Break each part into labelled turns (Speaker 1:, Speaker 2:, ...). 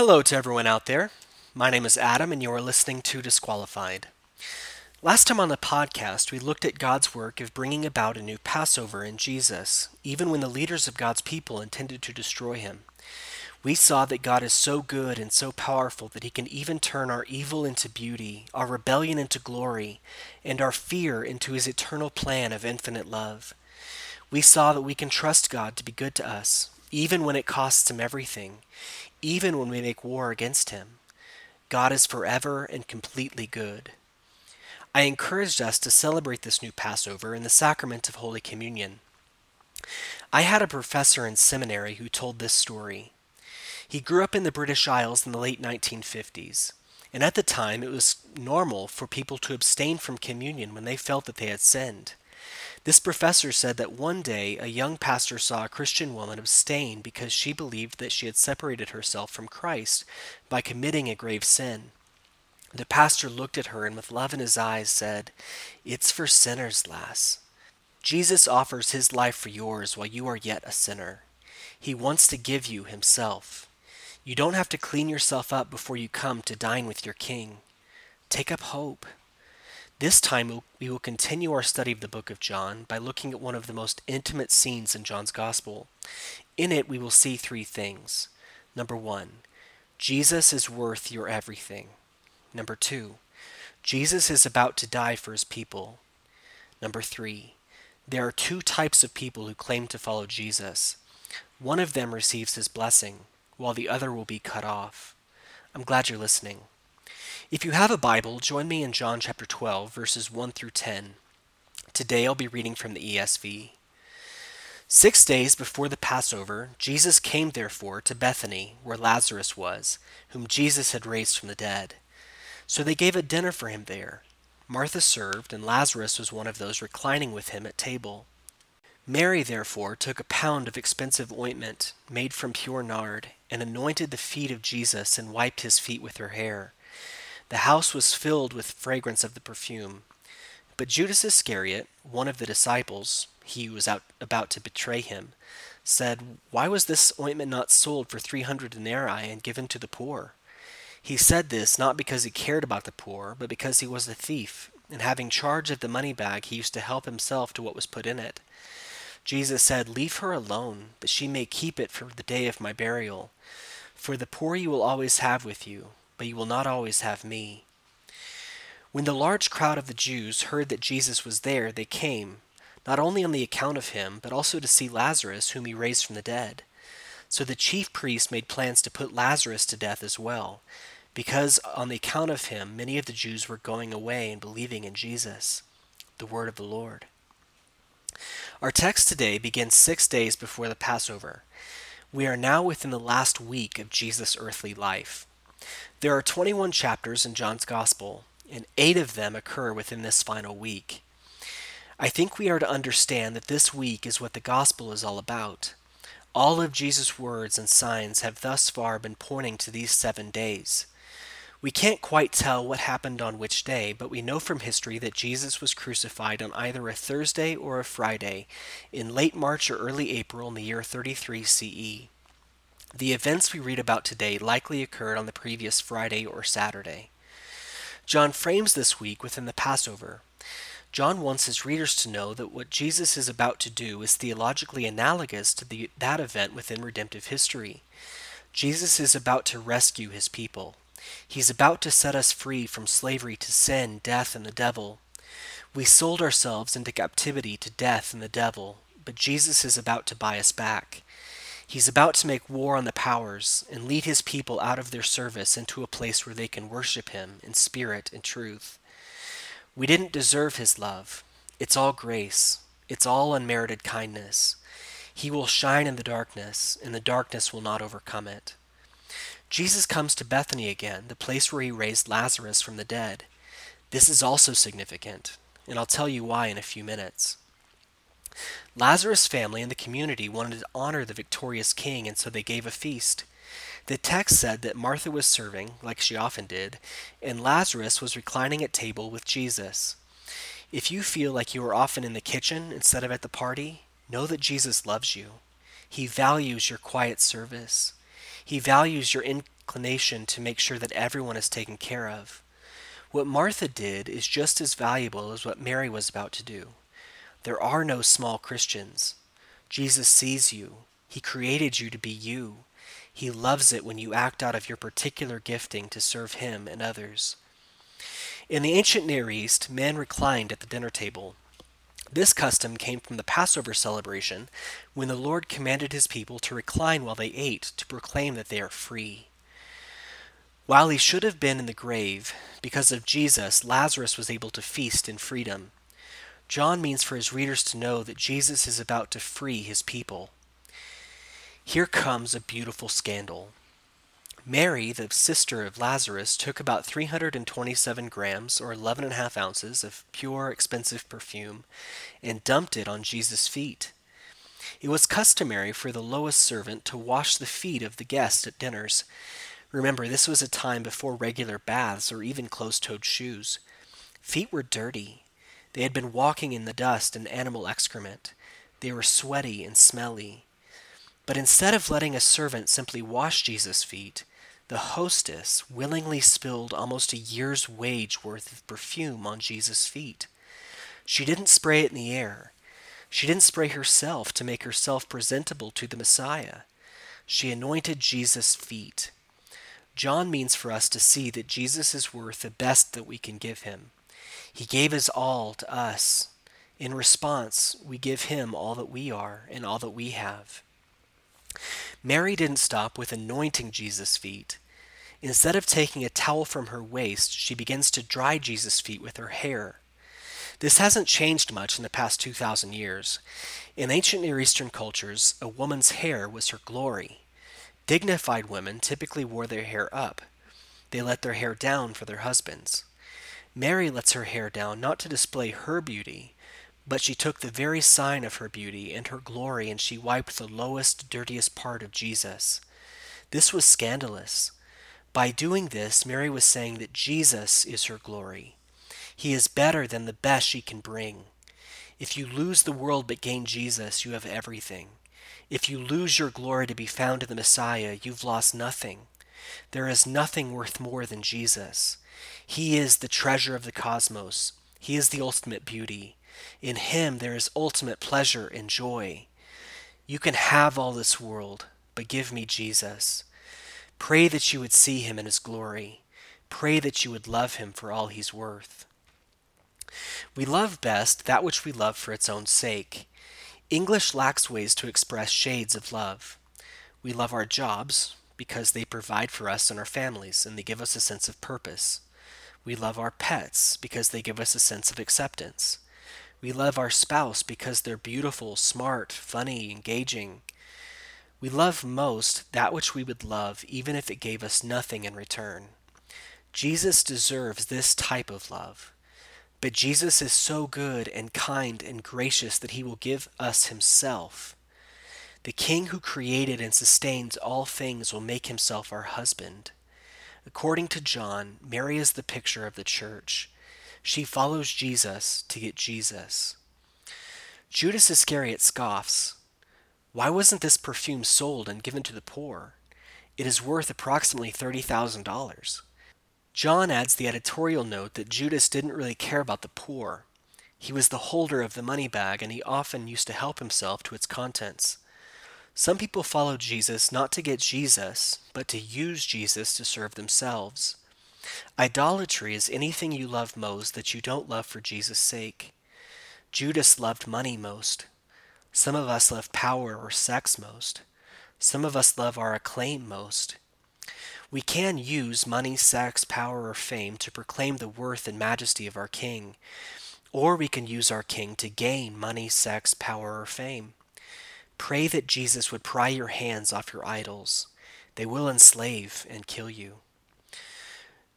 Speaker 1: Hello to everyone out there. My name is Adam, and you are listening to Disqualified. Last time on the podcast, we looked at God's work of bringing about a new Passover in Jesus, even when the leaders of God's people intended to destroy him. We saw that God is so good and so powerful that he can even turn our evil into beauty, our rebellion into glory, and our fear into his eternal plan of infinite love. We saw that we can trust God to be good to us, even when it costs him everything, even when we make war against him. God is forever and completely good. I encouraged us to celebrate this new Passover in the sacrament of Holy Communion. I had a professor in seminary who told this story. He grew up in the British Isles in the late 1950s, and at the time it was normal for people to abstain from communion when they felt that they had sinned. This professor said that one day a young pastor saw a Christian woman abstain because she believed that she had separated herself from Christ by committing a grave sin. The pastor looked at her and with love in his eyes said, It's for sinners, lass. Jesus offers his life for yours while you are yet a sinner. He wants to give you himself. You don't have to clean yourself up before you come to dine with your king. Take up hope. This time we will continue our study of the book of John by looking at one of the most intimate scenes in John's Gospel. In it, we will see three things. Number one, Jesus is worth your everything. Number two, Jesus is about to die for his people. Number three, there are two types of people who claim to follow Jesus. One of them receives his blessing, while the other will be cut off. I'm glad you're listening. If you have a Bible, join me in John chapter 12, verses 1 through 10. Today I'll be reading from the ESV. Six days before the Passover, Jesus came therefore to Bethany, where Lazarus was, whom Jesus had raised from the dead. So they gave a dinner for him there. Martha served, and Lazarus was one of those reclining with him at table. Mary therefore took a pound of expensive ointment, made from pure nard, and anointed the feet of Jesus, and wiped his feet with her hair. The house was filled with fragrance of the perfume. But Judas Iscariot, one of the disciples, he was out, about to betray him, said, Why was this ointment not sold for three hundred denarii and given to the poor? He said this not because he cared about the poor, but because he was a thief, and having charge of the money bag, he used to help himself to what was put in it. Jesus said, Leave her alone, that she may keep it for the day of my burial. For the poor you will always have with you but you will not always have me. When the large crowd of the Jews heard that Jesus was there, they came, not only on the account of him, but also to see Lazarus, whom he raised from the dead. So the chief priests made plans to put Lazarus to death as well, because on the account of him many of the Jews were going away and believing in Jesus. The word of the Lord. Our text today begins six days before the Passover. We are now within the last week of Jesus' earthly life. There are 21 chapters in John's Gospel, and eight of them occur within this final week. I think we are to understand that this week is what the Gospel is all about. All of Jesus' words and signs have thus far been pointing to these seven days. We can't quite tell what happened on which day, but we know from history that Jesus was crucified on either a Thursday or a Friday in late March or early April in the year 33 CE. The events we read about today likely occurred on the previous Friday or Saturday. John frames this week within the Passover. John wants his readers to know that what Jesus is about to do is theologically analogous to the, that event within redemptive history. Jesus is about to rescue his people. He's about to set us free from slavery to sin, death, and the devil. We sold ourselves into captivity to death and the devil, but Jesus is about to buy us back. He's about to make war on the powers and lead his people out of their service into a place where they can worship him in spirit and truth. We didn't deserve his love. It's all grace. It's all unmerited kindness. He will shine in the darkness, and the darkness will not overcome it. Jesus comes to Bethany again, the place where he raised Lazarus from the dead. This is also significant, and I'll tell you why in a few minutes. Lazarus' family and the community wanted to honor the victorious king, and so they gave a feast. The text said that Martha was serving, like she often did, and Lazarus was reclining at table with Jesus. If you feel like you are often in the kitchen instead of at the party, know that Jesus loves you. He values your quiet service. He values your inclination to make sure that everyone is taken care of. What Martha did is just as valuable as what Mary was about to do. There are no small Christians. Jesus sees you. He created you to be you. He loves it when you act out of your particular gifting to serve Him and others. In the ancient Near East, men reclined at the dinner table. This custom came from the Passover celebration, when the Lord commanded his people to recline while they ate to proclaim that they are free. While he should have been in the grave, because of Jesus, Lazarus was able to feast in freedom. John means for his readers to know that Jesus is about to free his people. Here comes a beautiful scandal. Mary, the sister of Lazarus, took about 327 grams, or 11 and a half ounces, of pure, expensive perfume and dumped it on Jesus' feet. It was customary for the lowest servant to wash the feet of the guests at dinners. Remember, this was a time before regular baths or even closed toed shoes. Feet were dirty. They had been walking in the dust and animal excrement. They were sweaty and smelly. But instead of letting a servant simply wash Jesus' feet, the hostess willingly spilled almost a year's wage worth of perfume on Jesus' feet. She didn't spray it in the air. She didn't spray herself to make herself presentable to the Messiah. She anointed Jesus' feet. John means for us to see that Jesus is worth the best that we can give him. He gave his all to us. In response, we give him all that we are and all that we have. Mary didn't stop with anointing Jesus' feet. Instead of taking a towel from her waist, she begins to dry Jesus' feet with her hair. This hasn't changed much in the past 2,000 years. In ancient Near Eastern cultures, a woman's hair was her glory. Dignified women typically wore their hair up. They let their hair down for their husbands. Mary lets her hair down not to display her beauty, but she took the very sign of her beauty and her glory and she wiped the lowest, dirtiest part of Jesus. This was scandalous. By doing this, Mary was saying that Jesus is her glory. He is better than the best she can bring. If you lose the world but gain Jesus, you have everything. If you lose your glory to be found in the Messiah, you've lost nothing. There is nothing worth more than Jesus. He is the treasure of the cosmos. He is the ultimate beauty. In Him there is ultimate pleasure and joy. You can have all this world, but give me Jesus. Pray that you would see him in his glory. Pray that you would love him for all he's worth. We love best that which we love for its own sake. English lacks ways to express shades of love. We love our jobs because they provide for us and our families and they give us a sense of purpose. We love our pets because they give us a sense of acceptance. We love our spouse because they're beautiful, smart, funny, engaging, we love most that which we would love even if it gave us nothing in return. Jesus deserves this type of love. But Jesus is so good and kind and gracious that he will give us himself. The King who created and sustains all things will make himself our husband. According to John, Mary is the picture of the church. She follows Jesus to get Jesus. Judas Iscariot scoffs, why wasn't this perfume sold and given to the poor? It is worth approximately $30,000. John adds the editorial note that Judas didn't really care about the poor. He was the holder of the money bag and he often used to help himself to its contents. Some people follow Jesus not to get Jesus, but to use Jesus to serve themselves. Idolatry is anything you love most that you don't love for Jesus' sake. Judas loved money most. Some of us love power or sex most. Some of us love our acclaim most. We can use money, sex, power, or fame to proclaim the worth and majesty of our King, or we can use our King to gain money, sex, power, or fame. Pray that Jesus would pry your hands off your idols. They will enslave and kill you.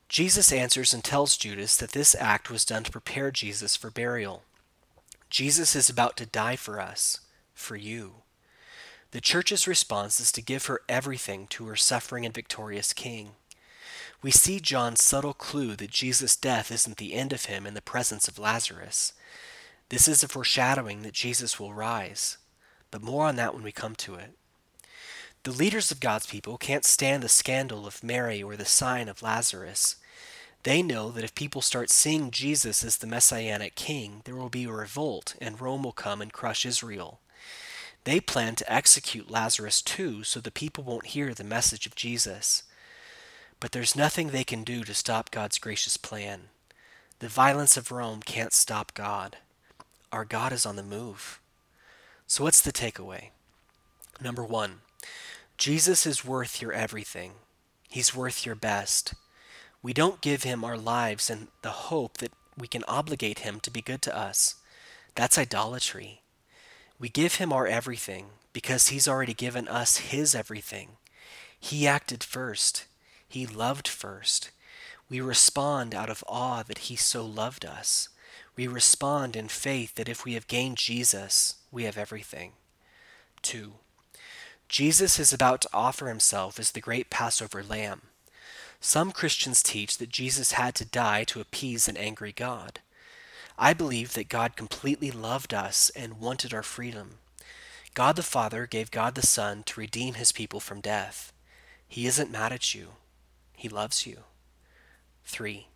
Speaker 1: Jesus answers and tells Judas that this act was done to prepare Jesus for burial. Jesus is about to die for us for you. The church's response is to give her everything to her suffering and victorious King. We see John's subtle clue that Jesus' death isn't the end of him in the presence of Lazarus. This is a foreshadowing that Jesus will rise, but more on that when we come to it. The leaders of God's people can't stand the scandal of Mary or the sign of Lazarus. They know that if people start seeing Jesus as the messianic king, there will be a revolt and Rome will come and crush Israel. They plan to execute Lazarus too, so the people won't hear the message of Jesus. But there's nothing they can do to stop God's gracious plan. The violence of Rome can't stop God. Our God is on the move. So, what's the takeaway? Number one, Jesus is worth your everything. He's worth your best. We don't give him our lives in the hope that we can obligate him to be good to us. That's idolatry. We give him our everything because he's already given us his everything. He acted first. He loved first. We respond out of awe that he so loved us. We respond in faith that if we have gained Jesus, we have everything. 2. Jesus is about to offer himself as the great Passover lamb. Some Christians teach that Jesus had to die to appease an angry God. I believe that God completely loved us and wanted our freedom. God the Father gave God the Son to redeem his people from death. He isn't mad at you, he loves you. 3.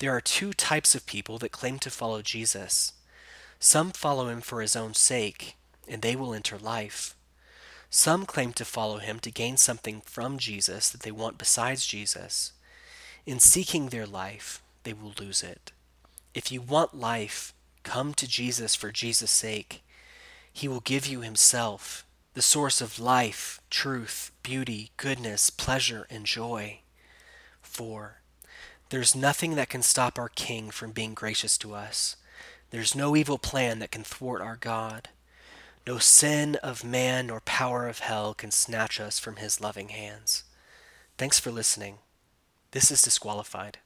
Speaker 1: There are two types of people that claim to follow Jesus. Some follow him for his own sake, and they will enter life. Some claim to follow him to gain something from Jesus that they want besides Jesus. In seeking their life, they will lose it. If you want life, come to Jesus for Jesus' sake. He will give you Himself, the source of life, truth, beauty, goodness, pleasure, and joy. 4. There's nothing that can stop our King from being gracious to us. There's no evil plan that can thwart our God. No sin of man nor power of hell can snatch us from His loving hands. Thanks for listening. This is Disqualified.